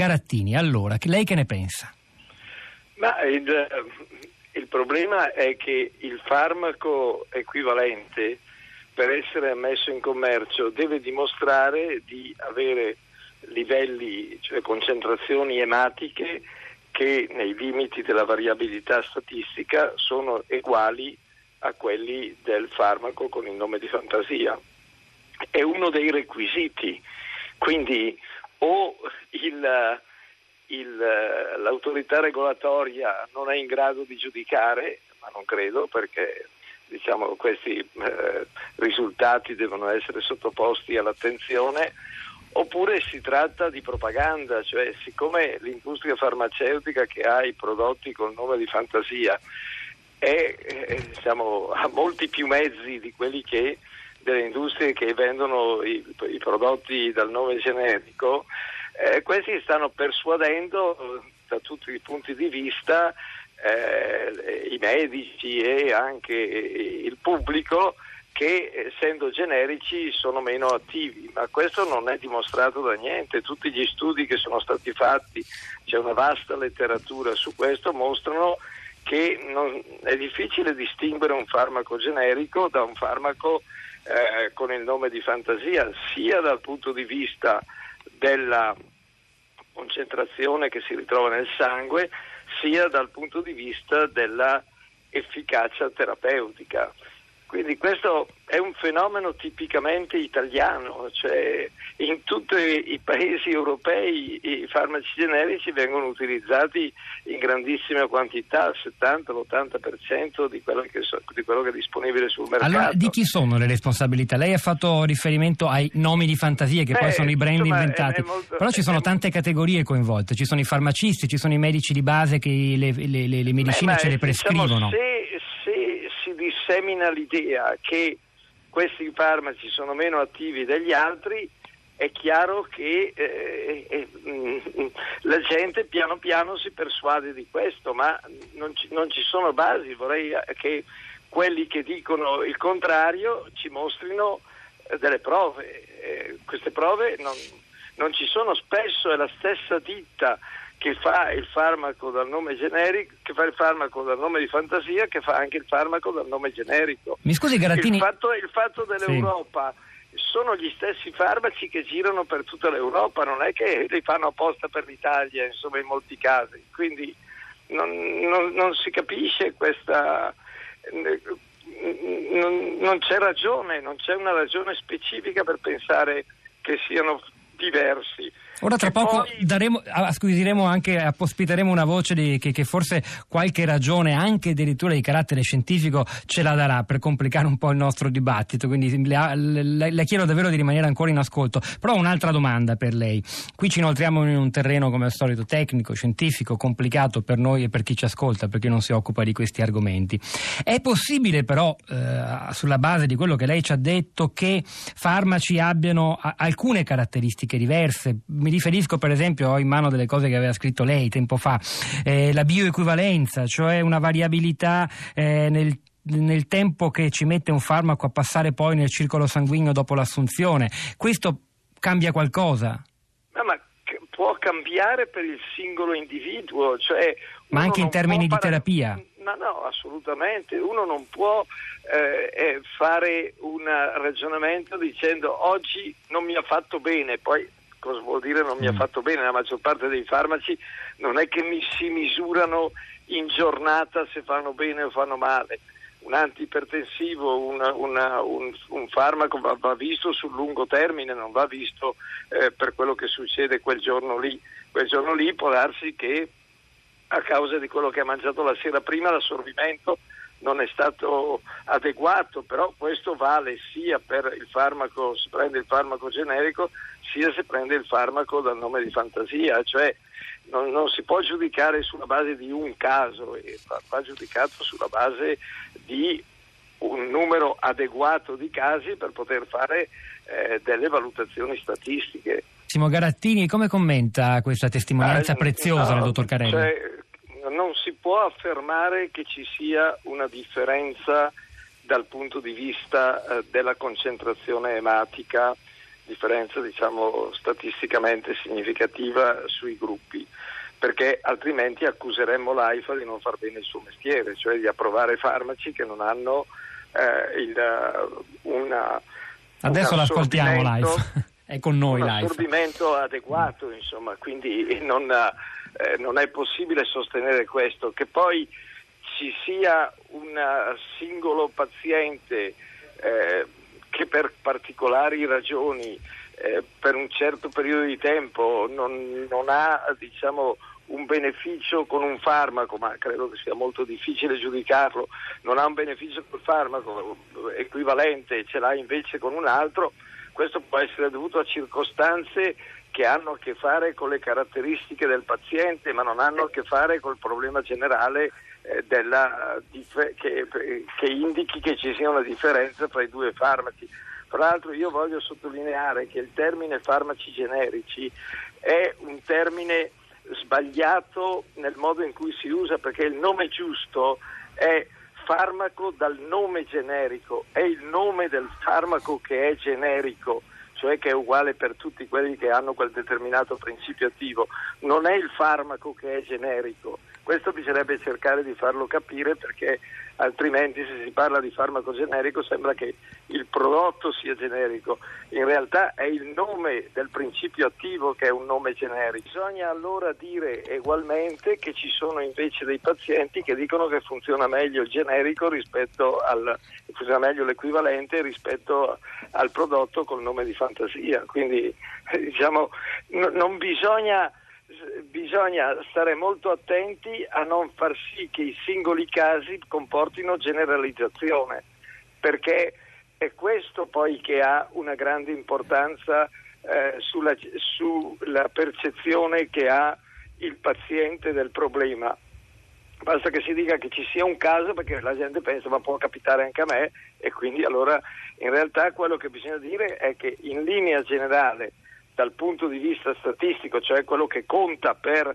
Garattini, allora, lei che ne pensa? Ma il, il problema è che il farmaco equivalente per essere messo in commercio deve dimostrare di avere livelli, cioè concentrazioni ematiche che nei limiti della variabilità statistica sono uguali a quelli del farmaco con il nome di fantasia. È uno dei requisiti, quindi il, il, l'autorità regolatoria non è in grado di giudicare, ma non credo perché diciamo, questi eh, risultati devono essere sottoposti all'attenzione, oppure si tratta di propaganda, cioè siccome l'industria farmaceutica che ha i prodotti col nome di fantasia è, eh, diciamo, ha molti più mezzi di quelli che delle industrie che vendono i, i prodotti dal nome generico, eh, questi stanno persuadendo da tutti i punti di vista eh, i medici e anche il pubblico che essendo generici sono meno attivi, ma questo non è dimostrato da niente. Tutti gli studi che sono stati fatti, c'è una vasta letteratura su questo, mostrano che non, è difficile distinguere un farmaco generico da un farmaco eh, con il nome di fantasia, sia dal punto di vista della concentrazione che si ritrova nel sangue, sia dal punto di vista della efficacia terapeutica. Quindi questo è un fenomeno tipicamente italiano, cioè in tutti i paesi europei i farmaci generici vengono utilizzati in grandissima quantità, il 70-80% di quello, che so, di quello che è disponibile sul mercato. Allora di chi sono le responsabilità? Lei ha fatto riferimento ai nomi di fantasia che Beh, poi sono i brand inventati, è, è molto, però ci sono è, tante categorie coinvolte, ci sono i farmacisti, ci sono i medici di base che le, le, le, le medicine ce le diciamo, prescrivono. Diciamo, se dissemina l'idea che questi farmaci sono meno attivi degli altri, è chiaro che eh, eh, mm, la gente piano piano si persuade di questo, ma non ci, non ci, sono basi. Vorrei che quelli che dicono il contrario ci mostrino eh, delle prove. Eh, queste prove non, non ci sono spesso, è la stessa ditta che fa il farmaco dal nome generico, che fa il farmaco dal nome di fantasia, che fa anche il farmaco dal nome generico. Mi scusi Garattini. Il fatto, il fatto dell'Europa sì. sono gli stessi farmaci che girano per tutta l'Europa, non è che li fanno apposta per l'Italia, insomma, in molti casi. Quindi non, non, non si capisce questa. Non, non c'è ragione, non c'è una ragione specifica per pensare che siano diversi. Ora tra poco poi... daremo, acquisiremo anche, ospiteremo una voce di, che, che, forse qualche ragione, anche addirittura di carattere scientifico, ce la darà per complicare un po' il nostro dibattito. Quindi le, le, le chiedo davvero di rimanere ancora in ascolto. Però un'altra domanda per lei. Qui ci inoltriamo in un terreno, come al solito, tecnico, scientifico, complicato per noi e per chi ci ascolta, perché non si occupa di questi argomenti. È possibile però, eh, sulla base di quello che lei ci ha detto, che farmaci abbiano alcune caratteristiche diverse? Mi riferisco per esempio, ho in mano delle cose che aveva scritto lei tempo fa, eh, la bioequivalenza, cioè una variabilità eh, nel nel tempo che ci mette un farmaco a passare poi nel circolo sanguigno dopo l'assunzione. Questo cambia qualcosa? No, ma può cambiare per il singolo individuo, cioè ma anche in termini di terapia? Ma no, assolutamente. Uno non può eh, eh, fare un ragionamento dicendo oggi non mi ha fatto bene, poi cosa vuol dire non mi ha mm. fatto bene? La maggior parte dei farmaci non è che mi si misurano in giornata se fanno bene o fanno male. Un antipertensivo, una, una, un, un, farmaco va, va, visto sul lungo termine, non va visto eh, per quello che succede quel giorno lì. Quel giorno lì può darsi che a causa di quello che ha mangiato la sera prima l'assorbimento non è stato adeguato, però questo vale sia per il farmaco, si prende il farmaco generico, sia se prende il farmaco dal nome di fantasia, cioè non, non si può giudicare sulla base di un caso, va, giudicato sulla base di un numero adeguato di casi per poter fare eh, delle valutazioni statistiche. Simo Garattini, come commenta questa testimonianza eh, preziosa no, del dottor Carelli? Cioè, non può affermare che ci sia una differenza dal punto di vista eh, della concentrazione ematica differenza diciamo, statisticamente significativa sui gruppi perché altrimenti accuseremmo l'AIFA di non far bene il suo mestiere, cioè di approvare farmaci che non hanno eh, il, una, Adesso l'ascoltiamo l'AIFA, è con noi un assorbimento adeguato, insomma, quindi non, eh, non è possibile sostenere questo, che poi ci sia un singolo paziente eh, che per particolari ragioni eh, per un certo periodo di tempo non, non ha diciamo, un beneficio con un farmaco, ma credo che sia molto difficile giudicarlo, non ha un beneficio col farmaco equivalente ce l'ha invece con un altro, questo può essere dovuto a circostanze che hanno a che fare con le caratteristiche del paziente, ma non hanno a che fare col problema generale eh, della, che, che indichi che ci sia una differenza tra i due farmaci. Tra l'altro io voglio sottolineare che il termine farmaci generici è un termine sbagliato nel modo in cui si usa perché il nome giusto è farmaco dal nome generico, è il nome del farmaco che è generico, cioè che è uguale per tutti quelli che hanno quel determinato principio attivo, non è il farmaco che è generico. Questo bisognerebbe cercare di farlo capire perché altrimenti se si parla di farmaco generico sembra che il prodotto sia generico, in realtà è il nome del principio attivo che è un nome generico. Bisogna allora dire ugualmente che ci sono invece dei pazienti che dicono che funziona meglio il generico rispetto al funziona meglio l'equivalente rispetto al prodotto col nome di fantasia. Quindi diciamo n- non bisogna bisogna stare molto attenti a non far sì che i singoli casi comportino generalizzazione, perché è questo poi che ha una grande importanza eh, sulla, sulla percezione che ha il paziente del problema. Basta che si dica che ci sia un caso perché la gente pensa ma può capitare anche a me e quindi allora in realtà quello che bisogna dire è che in linea generale dal punto di vista statistico, cioè quello che conta per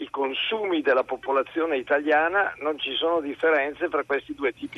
i consumi della popolazione italiana, non ci sono differenze tra questi due tipi